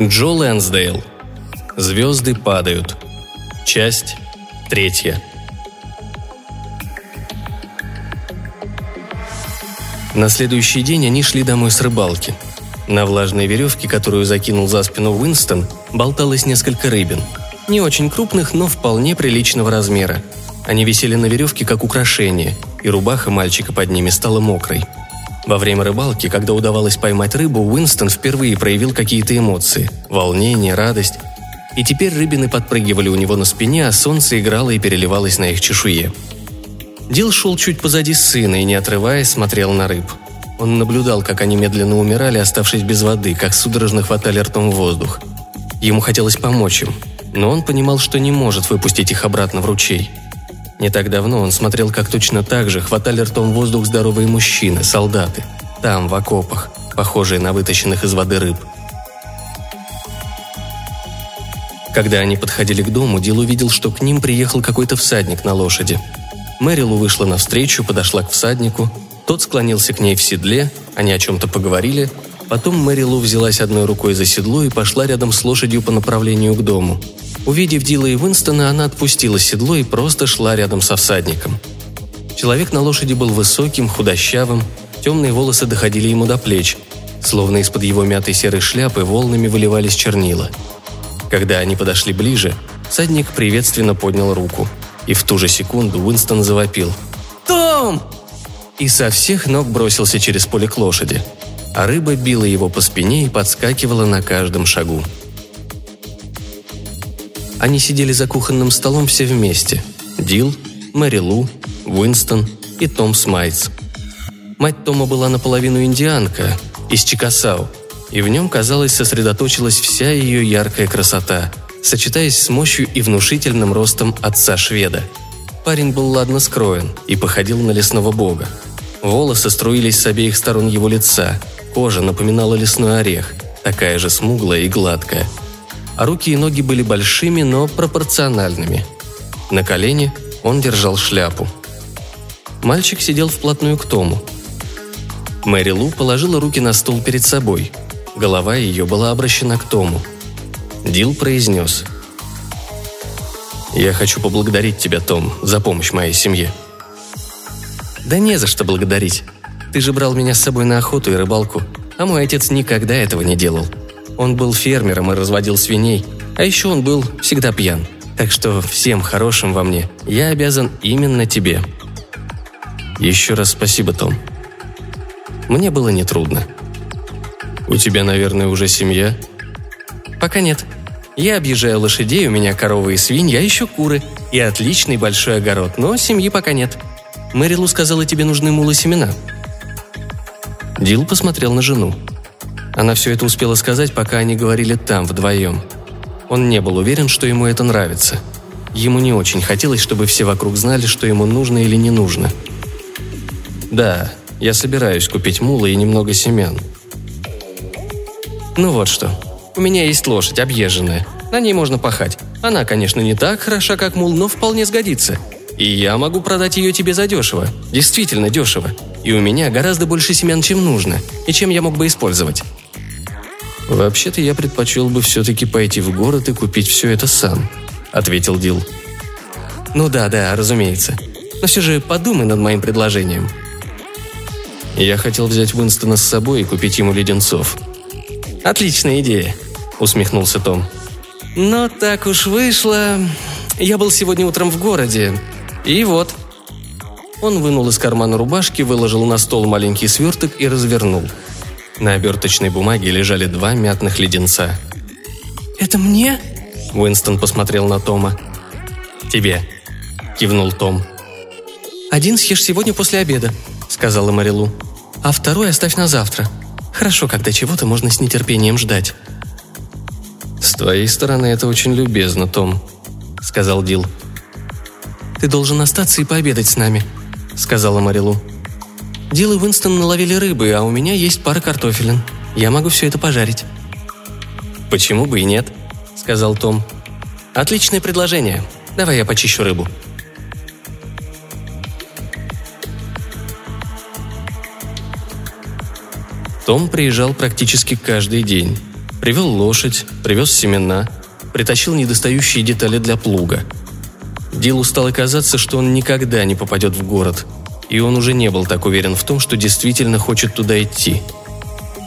Джо Лэнсдейл. Звезды падают. Часть третья. На следующий день они шли домой с рыбалки. На влажной веревке, которую закинул за спину Уинстон, болталось несколько рыбин. Не очень крупных, но вполне приличного размера. Они висели на веревке как украшение, и рубаха мальчика под ними стала мокрой. Во время рыбалки, когда удавалось поймать рыбу, Уинстон впервые проявил какие-то эмоции – волнение, радость. И теперь рыбины подпрыгивали у него на спине, а солнце играло и переливалось на их чешуе. Дил шел чуть позади сына и, не отрываясь, смотрел на рыб. Он наблюдал, как они медленно умирали, оставшись без воды, как судорожно хватали ртом воздух. Ему хотелось помочь им, но он понимал, что не может выпустить их обратно в ручей. Не так давно он смотрел, как точно так же хватали ртом воздух здоровые мужчины, солдаты. Там, в окопах, похожие на вытащенных из воды рыб. Когда они подходили к дому, Дил увидел, что к ним приехал какой-то всадник на лошади – Мэрилу вышла навстречу, подошла к всаднику. Тот склонился к ней в седле, они о чем-то поговорили. Потом Мэрилу взялась одной рукой за седло и пошла рядом с лошадью по направлению к дому. Увидев Дила и Винстона, она отпустила седло и просто шла рядом со всадником. Человек на лошади был высоким, худощавым, темные волосы доходили ему до плеч, словно из-под его мятой серой шляпы волнами выливались чернила. Когда они подошли ближе, всадник приветственно поднял руку – и в ту же секунду Уинстон завопил. «Том!» И со всех ног бросился через поле к лошади. А рыба била его по спине и подскакивала на каждом шагу. Они сидели за кухонным столом все вместе. Дил, Мэри Лу, Уинстон и Том Смайтс. Мать Тома была наполовину индианка, из Чикасау, и в нем, казалось, сосредоточилась вся ее яркая красота – сочетаясь с мощью и внушительным ростом отца-шведа. Парень был ладно скроен и походил на лесного бога. Волосы струились с обеих сторон его лица, кожа напоминала лесной орех, такая же смуглая и гладкая. А руки и ноги были большими, но пропорциональными. На колене он держал шляпу. Мальчик сидел вплотную к Тому. Мэри Лу положила руки на стол перед собой. Голова ее была обращена к Тому – Дил произнес. «Я хочу поблагодарить тебя, Том, за помощь моей семье». «Да не за что благодарить. Ты же брал меня с собой на охоту и рыбалку, а мой отец никогда этого не делал. Он был фермером и разводил свиней, а еще он был всегда пьян. Так что всем хорошим во мне я обязан именно тебе». «Еще раз спасибо, Том». Мне было нетрудно. «У тебя, наверное, уже семья?» «Пока нет. Я объезжаю лошадей, у меня коровы и свиньи, а еще куры. И отличный большой огород, но семьи пока нет. Мэрилу сказала, тебе нужны мулы семена». Дил посмотрел на жену. Она все это успела сказать, пока они говорили там, вдвоем. Он не был уверен, что ему это нравится. Ему не очень хотелось, чтобы все вокруг знали, что ему нужно или не нужно. «Да, я собираюсь купить мулы и немного семян». «Ну вот что», у меня есть лошадь, объезженная. На ней можно пахать. Она, конечно, не так хороша, как мул, но вполне сгодится. И я могу продать ее тебе задешево. Действительно дешево. И у меня гораздо больше семян, чем нужно, и чем я мог бы использовать. «Вообще-то я предпочел бы все-таки пойти в город и купить все это сам», — ответил Дил. «Ну да, да, разумеется. Но все же подумай над моим предложением». Я хотел взять Уинстона с собой и купить ему леденцов. «Отличная идея», – усмехнулся Том. «Но так уж вышло. Я был сегодня утром в городе. И вот». Он вынул из кармана рубашки, выложил на стол маленький сверток и развернул. На оберточной бумаге лежали два мятных леденца. «Это мне?» Уинстон посмотрел на Тома. «Тебе», – кивнул Том. «Один съешь сегодня после обеда», – сказала Марилу. «А второй оставь на завтра. Хорошо, когда чего-то можно с нетерпением ждать». «С твоей стороны это очень любезно, Том», — сказал Дил. «Ты должен остаться и пообедать с нами», — сказала Марилу. «Дил и Уинстон наловили рыбы, а у меня есть пара картофелин. Я могу все это пожарить». «Почему бы и нет?» — сказал Том. «Отличное предложение. Давай я почищу рыбу». Том приезжал практически каждый день. Привел лошадь, привез семена, притащил недостающие детали для плуга. Дилу стало казаться, что он никогда не попадет в город, и он уже не был так уверен в том, что действительно хочет туда идти.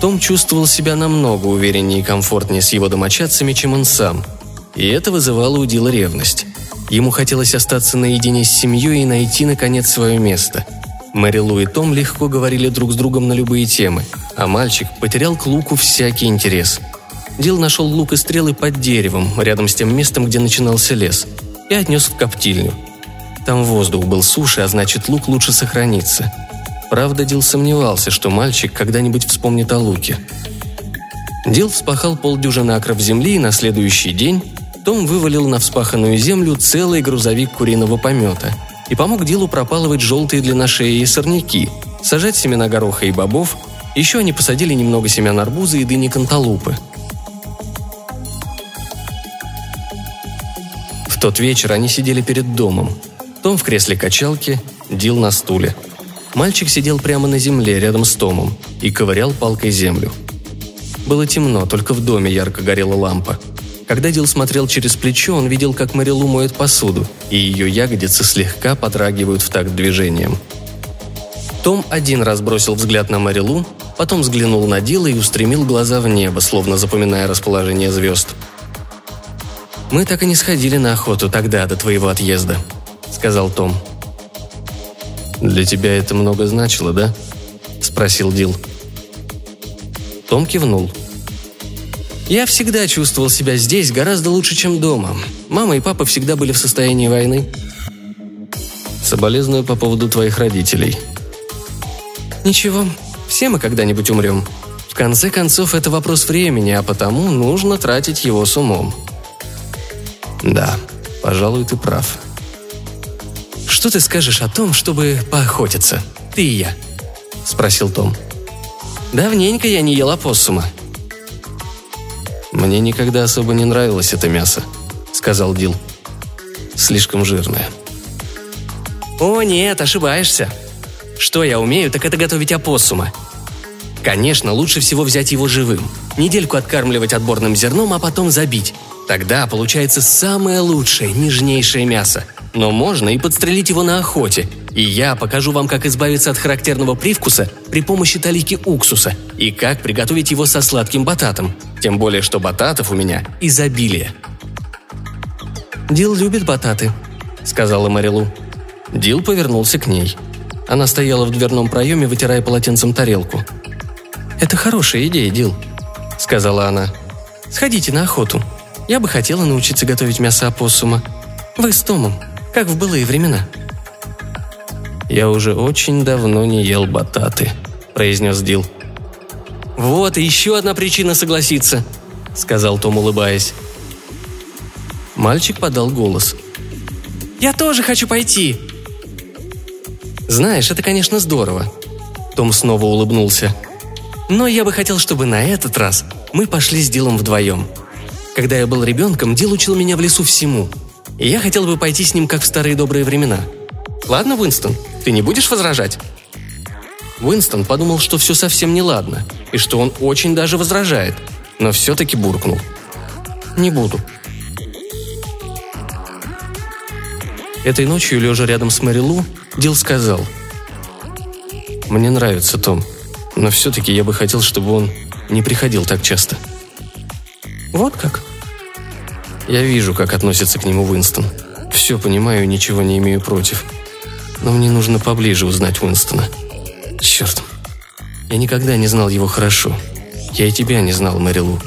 Том чувствовал себя намного увереннее и комфортнее с его домочадцами, чем он сам, и это вызывало у Дила ревность. Ему хотелось остаться наедине с семьей и найти, наконец, свое место. Мэри Лу и Том легко говорили друг с другом на любые темы, а мальчик потерял к луку всякий интерес – Дил нашел лук и стрелы под деревом, рядом с тем местом, где начинался лес, и отнес в коптильню. Там воздух был суше, а значит, лук лучше сохранится. Правда, Дил сомневался, что мальчик когда-нибудь вспомнит о луке. Дил вспахал полдюжины акров земли, и на следующий день том вывалил на вспаханную землю целый грузовик куриного помета и помог Дилу пропалывать желтые длинношеи и сорняки, сажать семена гороха и бобов, еще они посадили немного семян арбуза и дыни канталупы – тот вечер они сидели перед домом. Том в кресле качалки, Дил на стуле. Мальчик сидел прямо на земле рядом с Томом и ковырял палкой землю. Было темно, только в доме ярко горела лампа. Когда Дил смотрел через плечо, он видел, как Марилу моет посуду, и ее ягодицы слегка подрагивают в такт движением. Том один раз бросил взгляд на Марилу, потом взглянул на Дила и устремил глаза в небо, словно запоминая расположение звезд – «Мы так и не сходили на охоту тогда, до твоего отъезда», — сказал Том. «Для тебя это много значило, да?» — спросил Дил. Том кивнул. «Я всегда чувствовал себя здесь гораздо лучше, чем дома. Мама и папа всегда были в состоянии войны». «Соболезную по поводу твоих родителей». «Ничего, все мы когда-нибудь умрем. В конце концов, это вопрос времени, а потому нужно тратить его с умом», да, пожалуй, ты прав. Что ты скажешь о том, чтобы поохотиться? Ты и я. Спросил Том. Давненько я не ел опоссума. Мне никогда особо не нравилось это мясо, сказал Дил. Слишком жирное. О, нет, ошибаешься. Что я умею, так это готовить опоссума. Конечно, лучше всего взять его живым. Недельку откармливать отборным зерном, а потом забить. Тогда получается самое лучшее, нежнейшее мясо. Но можно и подстрелить его на охоте. И я покажу вам, как избавиться от характерного привкуса при помощи талики уксуса и как приготовить его со сладким бататом. Тем более, что бататов у меня изобилие. «Дил любит бататы», — сказала Марилу. Дил повернулся к ней. Она стояла в дверном проеме, вытирая полотенцем тарелку. «Это хорошая идея, Дил», — сказала она. «Сходите на охоту. Я бы хотела научиться готовить мясо опоссума. Вы с Томом, как в былые времена». «Я уже очень давно не ел бататы», – произнес Дил. «Вот и еще одна причина согласиться», – сказал Том, улыбаясь. Мальчик подал голос. «Я тоже хочу пойти!» «Знаешь, это, конечно, здорово», – Том снова улыбнулся. «Но я бы хотел, чтобы на этот раз мы пошли с Дилом вдвоем», – когда я был ребенком, Дил учил меня в лесу всему. И я хотел бы пойти с ним, как в старые добрые времена. Ладно, Уинстон, ты не будешь возражать?» Уинстон подумал, что все совсем не ладно, и что он очень даже возражает, но все-таки буркнул. «Не буду». Этой ночью, лежа рядом с Мэри Дил сказал. «Мне нравится Том, но все-таки я бы хотел, чтобы он не приходил так часто». «Вот как?» Я вижу, как относится к нему Уинстон. Все понимаю и ничего не имею против. Но мне нужно поближе узнать Уинстона. Черт. Я никогда не знал его хорошо. Я и тебя не знал, Мэрилу.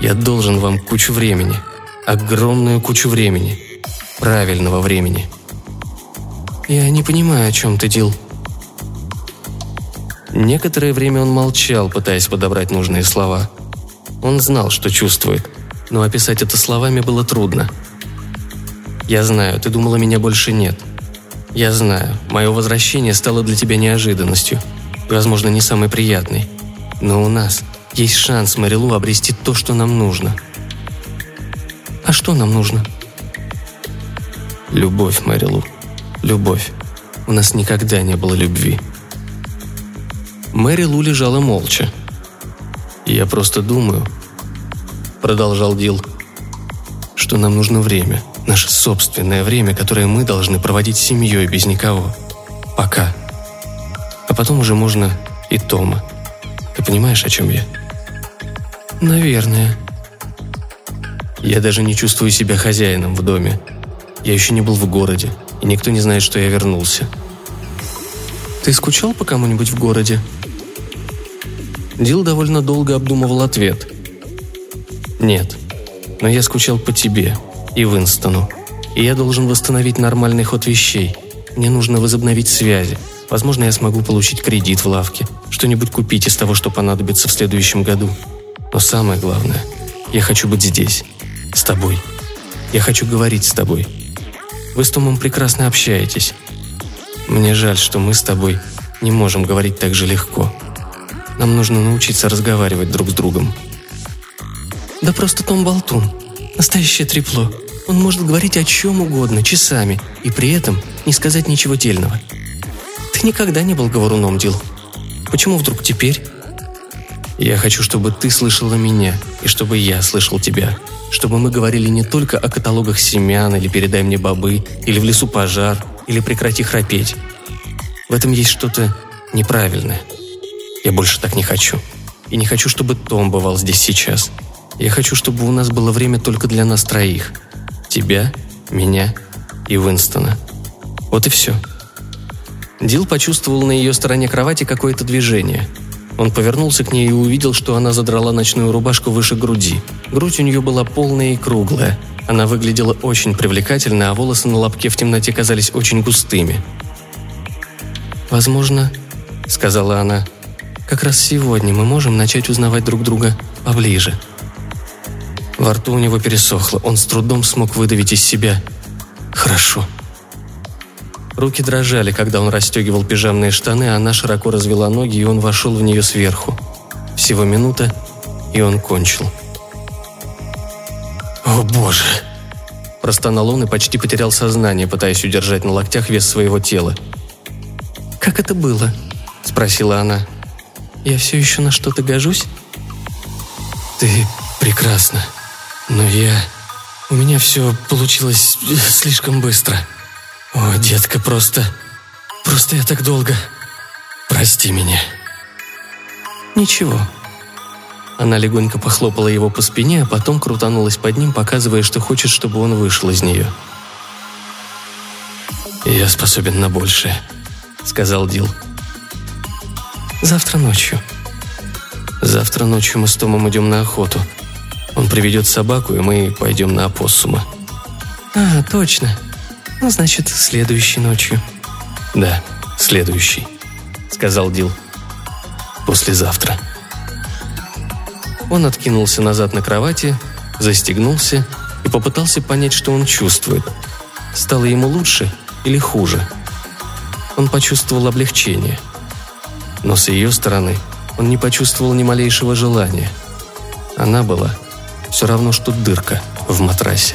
Я должен вам кучу времени. Огромную кучу времени. Правильного времени. Я не понимаю, о чем ты, Дил. Некоторое время он молчал, пытаясь подобрать нужные слова – он знал, что чувствует, но описать это словами было трудно. «Я знаю, ты думала, меня больше нет. Я знаю, мое возвращение стало для тебя неожиданностью, возможно, не самой приятной. Но у нас есть шанс Марилу обрести то, что нам нужно». «А что нам нужно?» «Любовь, Марилу. Любовь. У нас никогда не было любви». Мэри Лу лежала молча. Я просто думаю, продолжал Дил, что нам нужно время, наше собственное время, которое мы должны проводить с семьей без никого. Пока. А потом уже можно и Тома. Ты понимаешь, о чем я? Наверное. Я даже не чувствую себя хозяином в доме. Я еще не был в городе, и никто не знает, что я вернулся. Ты скучал по кому-нибудь в городе? Дил довольно долго обдумывал ответ. Нет, но я скучал по тебе и Винстону. И я должен восстановить нормальный ход вещей. Мне нужно возобновить связи. Возможно, я смогу получить кредит в лавке, что-нибудь купить из того, что понадобится в следующем году. Но самое главное, я хочу быть здесь, с тобой. Я хочу говорить с тобой. Вы с Томом прекрасно общаетесь. Мне жаль, что мы с тобой не можем говорить так же легко. Нам нужно научиться разговаривать друг с другом. Да просто Том болтун. Настоящее трепло. Он может говорить о чем угодно, часами, и при этом не сказать ничего дельного. Ты никогда не был говоруном, Дил. Почему вдруг теперь? Я хочу, чтобы ты слышала меня, и чтобы я слышал тебя. Чтобы мы говорили не только о каталогах семян, или «Передай мне бобы», или «В лесу пожар», или «Прекрати храпеть». В этом есть что-то неправильное. Я больше так не хочу. И не хочу, чтобы Том бывал здесь сейчас. Я хочу, чтобы у нас было время только для нас троих. Тебя, меня и Уинстона. Вот и все. Дил почувствовал на ее стороне кровати какое-то движение. Он повернулся к ней и увидел, что она задрала ночную рубашку выше груди. Грудь у нее была полная и круглая. Она выглядела очень привлекательно, а волосы на лобке в темноте казались очень густыми. «Возможно, — сказала она, — как раз сегодня мы можем начать узнавать друг друга поближе». Во рту у него пересохло, он с трудом смог выдавить из себя. «Хорошо», Руки дрожали, когда он расстегивал пижамные штаны, а она широко развела ноги, и он вошел в нее сверху. Всего минута, и он кончил. «О, боже!» Простонал он и почти потерял сознание, пытаясь удержать на локтях вес своего тела. «Как это было?» – спросила она. «Я все еще на что-то гожусь?» «Ты прекрасна, но я... У меня все получилось слишком быстро», «О, детка, просто... Просто я так долго... Прости меня». «Ничего». Она легонько похлопала его по спине, а потом крутанулась под ним, показывая, что хочет, чтобы он вышел из нее. «Я способен на большее», — сказал Дил. «Завтра ночью». «Завтра ночью мы с Томом идем на охоту. Он приведет собаку, и мы пойдем на опоссума». «А, точно», ну, значит, следующей ночью. Да, следующий, сказал Дил. Послезавтра. Он откинулся назад на кровати, застегнулся и попытался понять, что он чувствует. Стало ему лучше или хуже? Он почувствовал облегчение. Но с ее стороны он не почувствовал ни малейшего желания. Она была все равно, что дырка в матрасе.